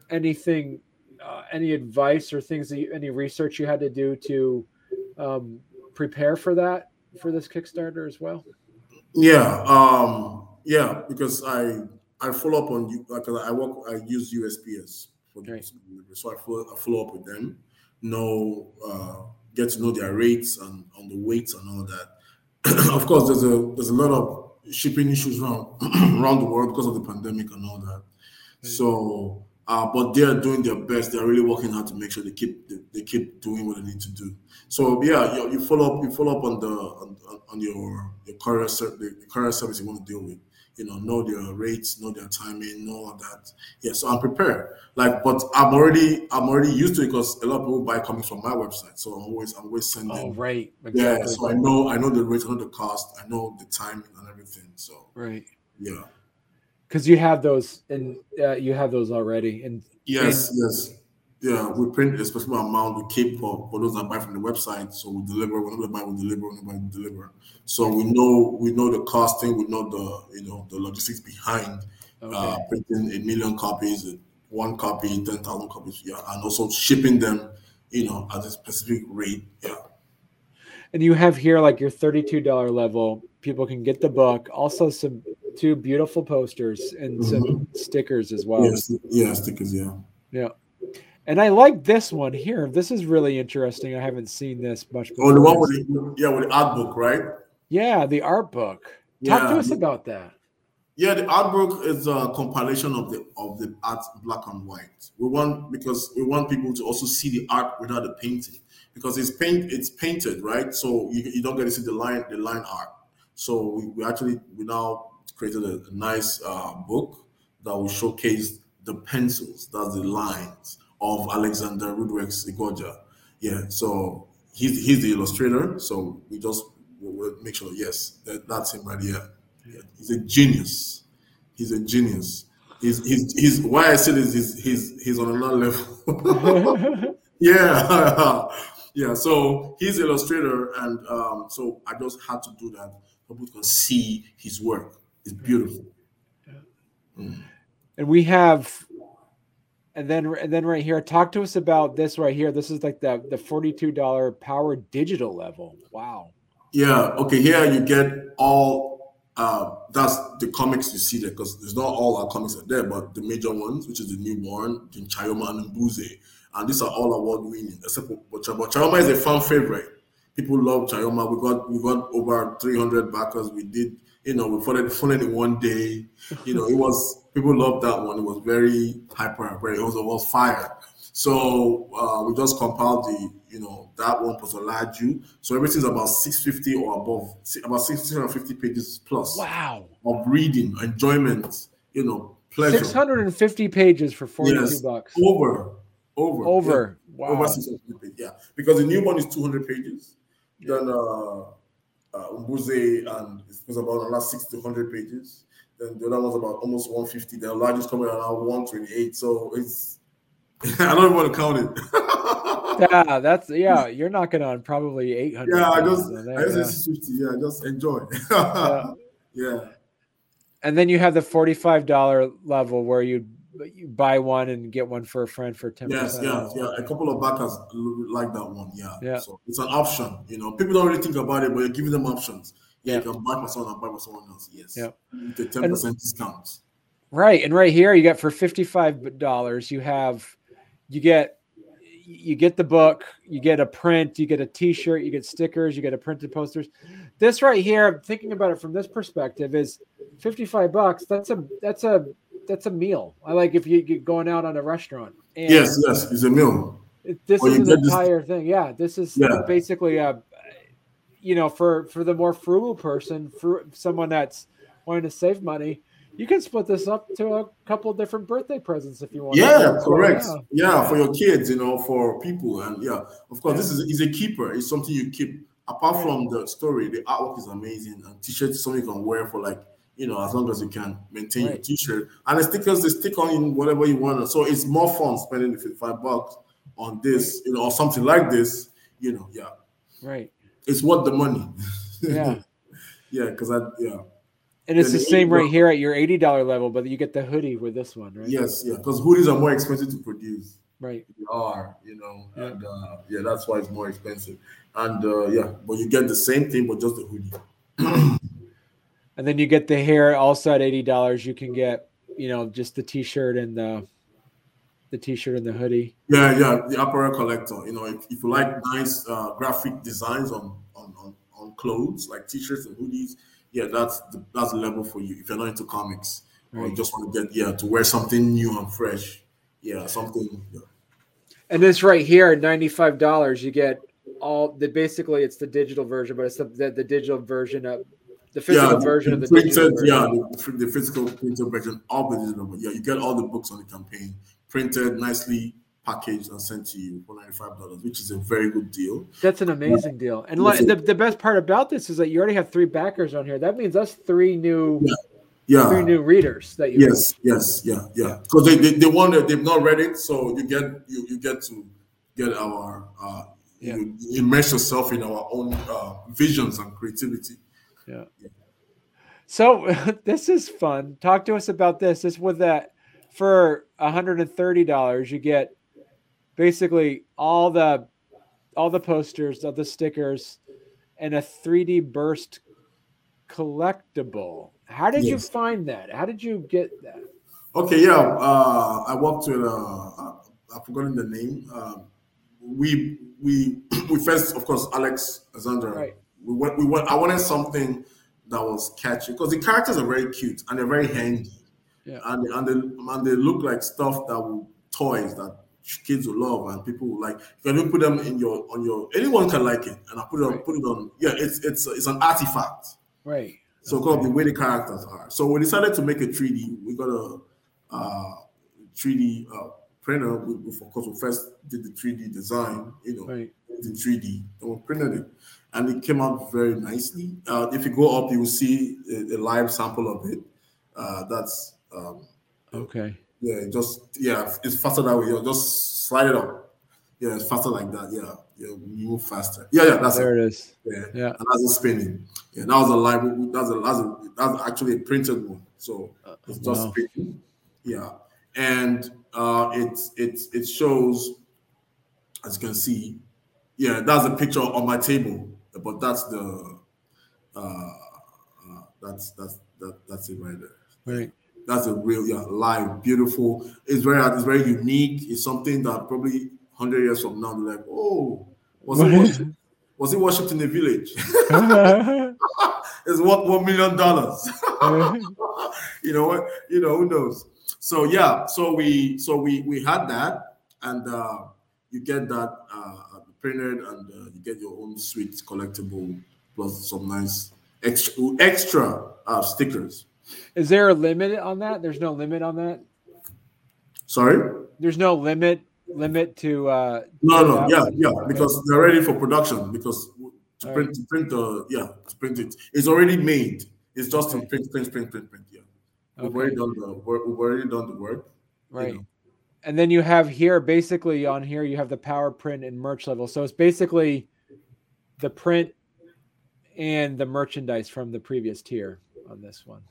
anything, uh, any advice or things that you, any research you had to do to um, prepare for that for this Kickstarter as well? Yeah, um, yeah, because I I follow up on you because I work I use USPS for right. so I follow, I follow up with them, know uh, get to know their rates and on the weights and all that. of course, there's a there's a lot of shipping issues around around the world because of the pandemic and all that. Right. So uh, but they are doing their best. They are really working hard to make sure they keep they, they keep doing what they need to do. So yeah, you, you follow up you follow up on the on, on your your courier the, the courier service you want to deal with. You know, know their rates, know their timing, know all that. Yeah, so I'm prepared. Like, but I'm already I'm already used to it because a lot of people buy coming from my website. So I'm always I'm always sending. Oh right. Exactly. Yeah, so I know I know the rate, I know the cost, I know the timing and everything. So right. Yeah because you have those and uh, you have those already. And yes, and, yes, yeah, we print a specific amount we keep for, for those that buy from the website. So we deliver whenever buy, we deliver whenever we deliver. So we know we know the costing, we know the you know the logistics behind uh, okay. uh, printing a million copies, one copy, ten thousand copies, yeah, and also shipping them, you know, at a specific rate, yeah. And you have here like your thirty-two dollar level. People can get the book. Also, some two beautiful posters and mm-hmm. some stickers as well. Yes, yeah, stickers, yeah. Yeah. And I like this one here. This is really interesting. I haven't seen this much before. Oh, the one with the, yeah, with the art book, right? Yeah, the art book. Talk yeah. to us about that. Yeah, the art book is a compilation of the of the art black and white. We want because we want people to also see the art without the painting because it's paint it's painted right, so you, you don't get to see the line the line art. So we, we actually we now created a, a nice uh, book that will showcase the pencils, that's the lines of Alexander Rudrex Igoja. Yeah, so he's he's the illustrator. So we just we'll, we'll make sure, yes, that, that's him right here. Yeah, he's a genius. He's a genius. He's he's he's why I say this is he's he's on another level. yeah, yeah. So he's illustrator, and um, so I just had to do that so people can see his work. It's beautiful. Yeah. Mm. And we have, and then and then right here, talk to us about this right here. This is like the the forty two dollar power digital level. Wow. Yeah. Okay. Here you get all. Uh, that's the comics you see there because there's not all our comics are there, but the major ones, which is the newborn, the Chioma and Mbuze, and these are all award winning. Except for Chioma. Chioma is a fan favorite. People love Chioma. We got we got over 300 backers. We did you know, we funded, funded in one day. You know, it was people loved that one. It was very hyper, very it was, it was fire. So uh, we just compiled the, you know, that one plus a large you. So everything's about 650 or above, about 650 pages plus. Wow. Of reading, enjoyment, you know, pleasure. 650 pages for 42 yes, bucks. Over. Over. Over. Yeah. Wow. Over 650 pages. Yeah. Because the new one is 200 pages. Then uh uh, Mbuze, and it's about last 60 to 100 pages. Then the other one's about almost 150. The largest coming around 128. So it's, I don't even want to count it. yeah, that's, yeah, you're knocking on probably 800. Yeah, I just, I just yeah. 50. Yeah, just enjoy. yeah. yeah. And then you have the $45 level where you you buy one and get one for a friend for 10 yes yeah yeah a couple of backers like that one yeah yeah so it's an option you know people don't really think about it but you're giving them options yeah, yeah. you can buy for someone and buy for someone else yes yeah the 10 percent discounts right and right here you get for 55 dollars you have you get you get the book, you get a print, you get a t-shirt, you get stickers, you get a printed posters. This right here, thinking about it from this perspective, is 55 bucks. That's a that's a that's a meal. I like if you, are going out on a restaurant. And yes, yes, it's a meal. this or is an entire this... thing. Yeah, this is yeah. basically a, you know, for for the more frugal person, for someone that's wanting to save money, you can split this up to a couple of different birthday presents if you want. Yeah, correct. yeah. yeah. for your kids, you know, for people, and yeah, of course, yeah. this is is a keeper. It's something you keep. Apart from the story, the artwork is amazing, and t-shirts something you can wear for like You know, as long as you can maintain right. your t-shirt. And the stickers, they stick on in whatever you want. So it's more fun spending the 55 bucks on this, you know, or something like this, you know, yeah. Right. It's worth the money. Yeah. yeah, because I yeah. And it's the, the same right here at your eighty dollar level, but you get the hoodie with this one, right? Yes, yeah, because hoodies are more expensive to produce. Right. They are, you know, yeah. and uh, yeah, that's why it's more expensive. And uh, yeah, but you get the same thing, but just the hoodie. and then you get the hair also at eighty dollars. You can get, you know, just the t-shirt and the the t-shirt and the hoodie. Yeah, yeah, the apparel collector. You know, if, if you like nice uh, graphic designs on, on on on clothes like t-shirts and hoodies, yeah, that's the, that's the level for you. If you're not into comics right. or you just want to get yeah to wear something new and fresh, yeah, something. Yeah. And this right here ninety five dollars, you get all the basically it's the digital version, but it's the the, the digital version of the physical yeah, version the, of the printed, yeah, the, the, physical printed version of the digital. Yeah, you get all the books on the campaign printed nicely packaged and sent to you for $95, which is a very good deal. That's an amazing deal. And like, the, the best part about this is that you already have three backers on here. That means that's three new yeah. Yeah. Three new readers that you Yes, have. yes, yeah, yeah. Because they, they, they want it, they've not read it, so you get you you get to get our uh yeah. you immerse yourself in our own uh, visions and creativity. Yeah. yeah. So this is fun. Talk to us about this. This with that for $130 you get basically all the all the posters of the stickers and a 3d burst collectible how did yes. you find that how did you get that okay yeah uh, i worked with uh, i've forgotten the name uh, we we we first of course alex Azandra. right. we went we went i wanted something that was catchy because the characters are very cute and they're very handy yeah. And and they and they look like stuff that will toys that kids will love and people will like. You can put them in your on your anyone can like it, and I put it on right. put it on. Yeah, it's it's it's an artifact. Right. So okay. called the way the characters are. So we decided to make a 3D. We got a uh, 3D uh, printer. We, we, of course, we first did the 3D design, you know, right. in 3D, and we printed it, and it came out very nicely. Uh, if you go up, you will see a, a live sample of it. Uh, that's um, okay. Yeah, just yeah, it's faster that way. You just slide it up. Yeah, it's faster like that. Yeah, yeah, move faster. Yeah, yeah, that's there it. it is. Yeah, yeah, and that's a spinning. Yeah, that was a live. That's a that's a that's actually a printed one. So uh, it's just wow. spinning. Yeah, and uh, it it it shows, as you can see, yeah, that's a picture on my table. But that's the uh, uh that's that's that that's it right there. Right that's a real yeah live beautiful. It's very it's very unique. It's something that probably 100 years from now they're like oh was it worshipped, was he worshipped in the village? It's worth one million dollars. You know what you know who knows? So yeah so we so we we had that and uh you get that uh printed and uh, you get your own sweet collectible plus some nice extra extra uh, stickers is there a limit on that? There's no limit on that. Sorry. There's no limit limit to. uh No, no, yeah, yeah, because they're ready for production. Because to All print, right. to print the yeah, to print it, it's already made. It's just okay. to print, print, print, print, print. Yeah, we've already done the work. We've already done the work. Right. You know. And then you have here, basically on here, you have the power print and merch level. So it's basically the print and the merchandise from the previous tier on this one.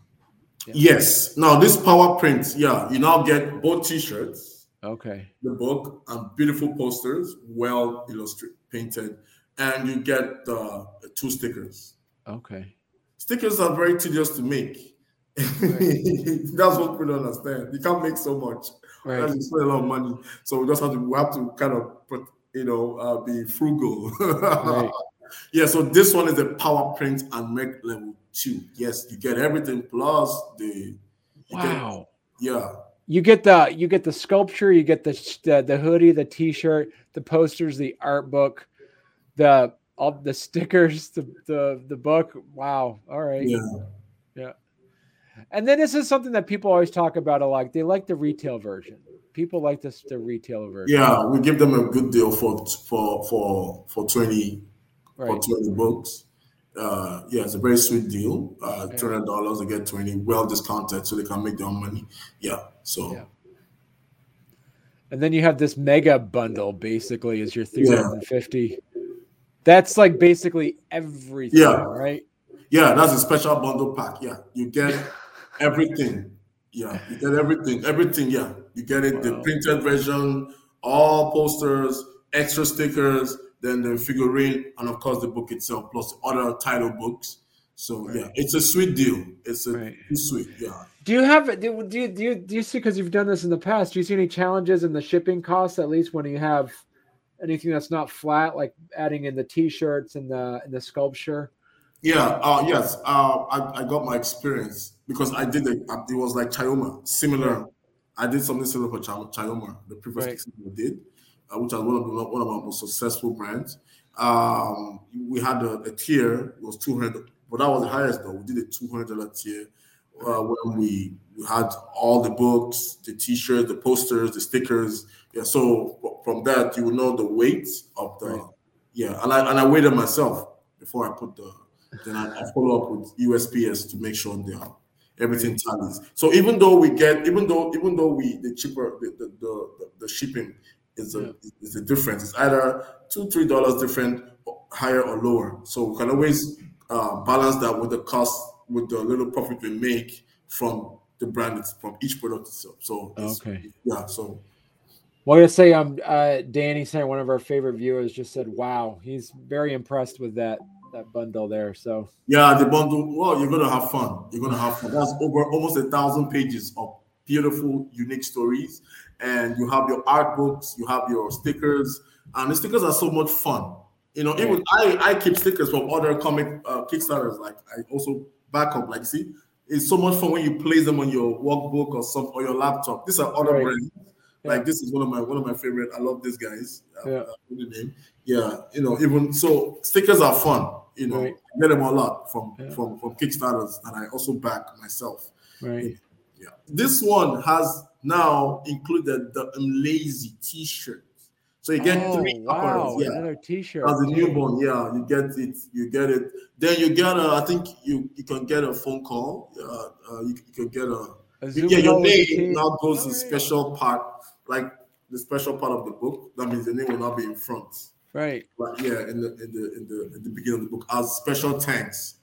Yeah. Yes. Now this power print, yeah, you now get both t-shirts, okay, the book, and beautiful posters, well illustrated, painted, and you get uh, two stickers. Okay. Stickers are very tedious to make. Right. That's what we don't understand. You can't make so much. Right. You spend a lot of money, so we just have to we have to kind of put, you know uh, be frugal. right. Yeah. So this one is a power print and make level two. Yes, you get everything plus the wow. Get, yeah. You get the you get the sculpture, you get the, the the hoodie, the t-shirt, the posters, the art book, the all the stickers, the the the book. Wow. All right. Yeah. Yeah. And then this is something that people always talk about a lot. They like the retail version. People like this the retail version. Yeah, we give them a good deal for for for for 20 right. for 20 books uh, yeah, it's a very sweet deal. Uh, two hundred dollars, they get twenty, well discounted, so they can make their own money. Yeah, so. Yeah. And then you have this mega bundle, basically, is your three hundred and fifty. Yeah. That's like basically everything, yeah. right? Yeah, that's a special bundle pack. Yeah, you get everything. Yeah, you get everything. Everything. Yeah, you get it. Wow. The printed version, all posters, extra stickers, then the figurine, and of course the book itself, plus other title books. So right. yeah, it's a sweet deal. It's a right. sweet. Yeah. Do you have do, do you do you do you see because you've done this in the past? Do you see any challenges in the shipping costs at least when you have anything that's not flat, like adding in the t-shirts and the and the sculpture? Yeah. Uh, yes. Uh, I, I got my experience because I did it. It was like Chioma, similar. I did something similar for Chioma, the previous right. did, which was one of the, one of our most successful brands. Um, we had a, a tier. It was two hundred, but that was the highest though. We did a two hundred dollar tier uh, when we, we had all the books, the T-shirts, the posters, the stickers. Yeah, so from that you will know the weight of the right. yeah, and I and I weighed it myself before I put the. Then I, I follow up with USPS to make sure they are everything tallies. So even though we get, even though even though we the cheaper the the, the, the shipping is a yeah. is a difference. It's either two three dollars different, higher or lower. So we can always uh, balance that with the cost with the little profit we make from the brand from each product itself. So okay, yeah. So well, I gotta say, um, uh, Danny saying one of our favorite viewers just said, "Wow, he's very impressed with that that bundle there." So yeah, the bundle. Well, you're gonna have fun. You're gonna have fun. That's over almost a thousand pages of beautiful, unique stories, and you have your art books, you have your stickers, and the stickers are so much fun. You know, even I I keep stickers from other comic uh, Kickstarters. Like I also back up. Like, see, it's so much fun when you place them on your workbook or some or your laptop. These are other right. brands. Yeah. Like this is one of my one of my favorite. I love these guys. Yeah. the name. Yeah, you know, even so, stickers are fun. You know, right. I get them a lot from yeah. from from Kickstarters, and I also back myself. Right. Yeah. This one has now included the lazy T-shirt. So you get oh, three wow, yeah. Another t-shirt. As a newborn, yeah, you get it. You get it. Then you get a. I think you you can get a phone call. Uh, uh you, you can get a. a yeah, your name now goes oh, a special part, like the special part of the book. That means the name will not be in front. Right. But yeah, in the in the in the in the beginning of the book as special thanks.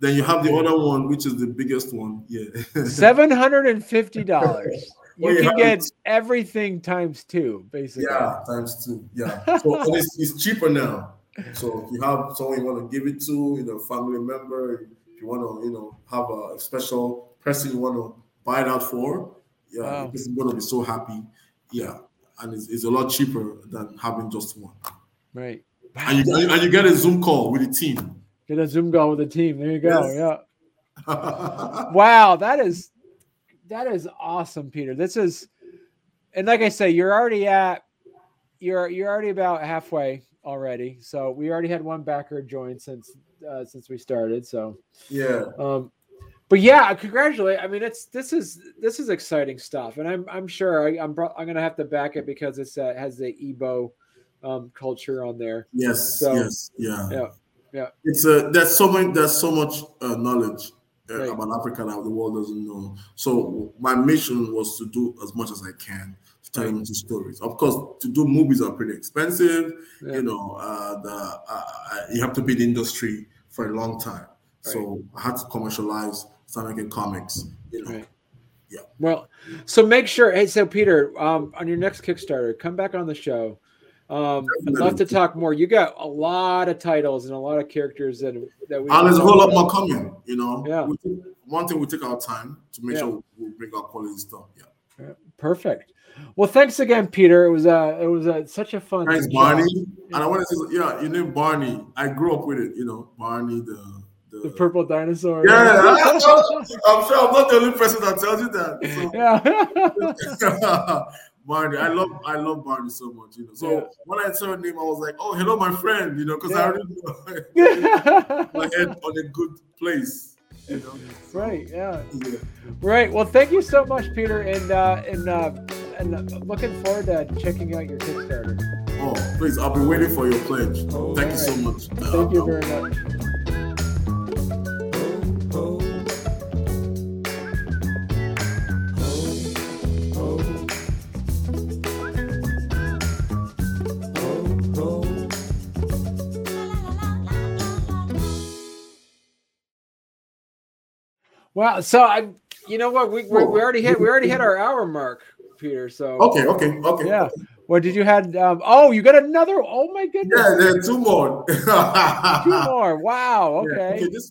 Then you have the other one, which is the biggest one. Yeah. Seven hundred and fifty dollars. You can get everything times two, basically. Yeah, times two. Yeah. So it's, it's cheaper now. So if you have someone you want to give it to, you know, family member, if you want to, you know, have a special person you want to buy it out for, yeah, wow. this is going to be so happy. Yeah, and it's, it's, a lot cheaper than having just one. Right. And you, and you get a Zoom call with the team. Get a Zoom call with the team. There you go. Yes. Yeah. wow, that is that is awesome, Peter. This is, and like I say, you're already at, you're you're already about halfway already. So we already had one backer join since uh, since we started. So yeah. Um, but yeah, congratulate. I mean, it's this is this is exciting stuff, and I'm I'm sure I, am I'm, I'm gonna have to back it because it's uh, has the Igbo um, culture on there. Yes. So, yes. Yeah. Yeah. Yeah. It's a there's so much there's so much uh, knowledge uh, right. about Africa that the world doesn't know. So my mission was to do as much as I can to tell them stories. Of course, to do movies are pretty expensive. Yeah. You know, uh, the uh, uh, you have to be in the industry for a long time. Right. So I had to commercialize, start making comics. You know. Right. Yeah. Well, so make sure. Hey, so Peter, um, on your next Kickstarter, come back on the show um, I'd love to talk more. You got a lot of titles and a lot of characters that that we. And there's a whole lot more coming. You know, yeah. Take, one thing we take our time to make yeah. sure we bring our quality stuff. Yeah. Perfect. Well, thanks again, Peter. It was uh, it was uh, such a fun. Thanks, Barney. And I want to say, yeah, you know Barney. I grew up with it. You know, Barney the. The, the purple dinosaur. Yeah, I'm sure, I'm sure I'm not the only person that tells you that. So. Yeah. Barney. I love I love Barney so much, you know. So yeah. when I saw her name, I was like, oh, hello, my friend, you know, because yeah. I already know my head on a good place. You know? Right, yeah. yeah. Right. Well, thank you so much, Peter, and uh and uh and looking forward to checking out your Kickstarter. Oh, please, I'll be waiting for your pledge. Thank right. you so much. Thank uh, you very much. Wow. So I, you know what, we we, we already hit we already hit our hour mark, Peter. So okay, okay, okay. Yeah. What did you had? Um, oh, you got another. Oh my goodness. Yeah, there are two more. two more. Wow. Okay. Yeah, okay this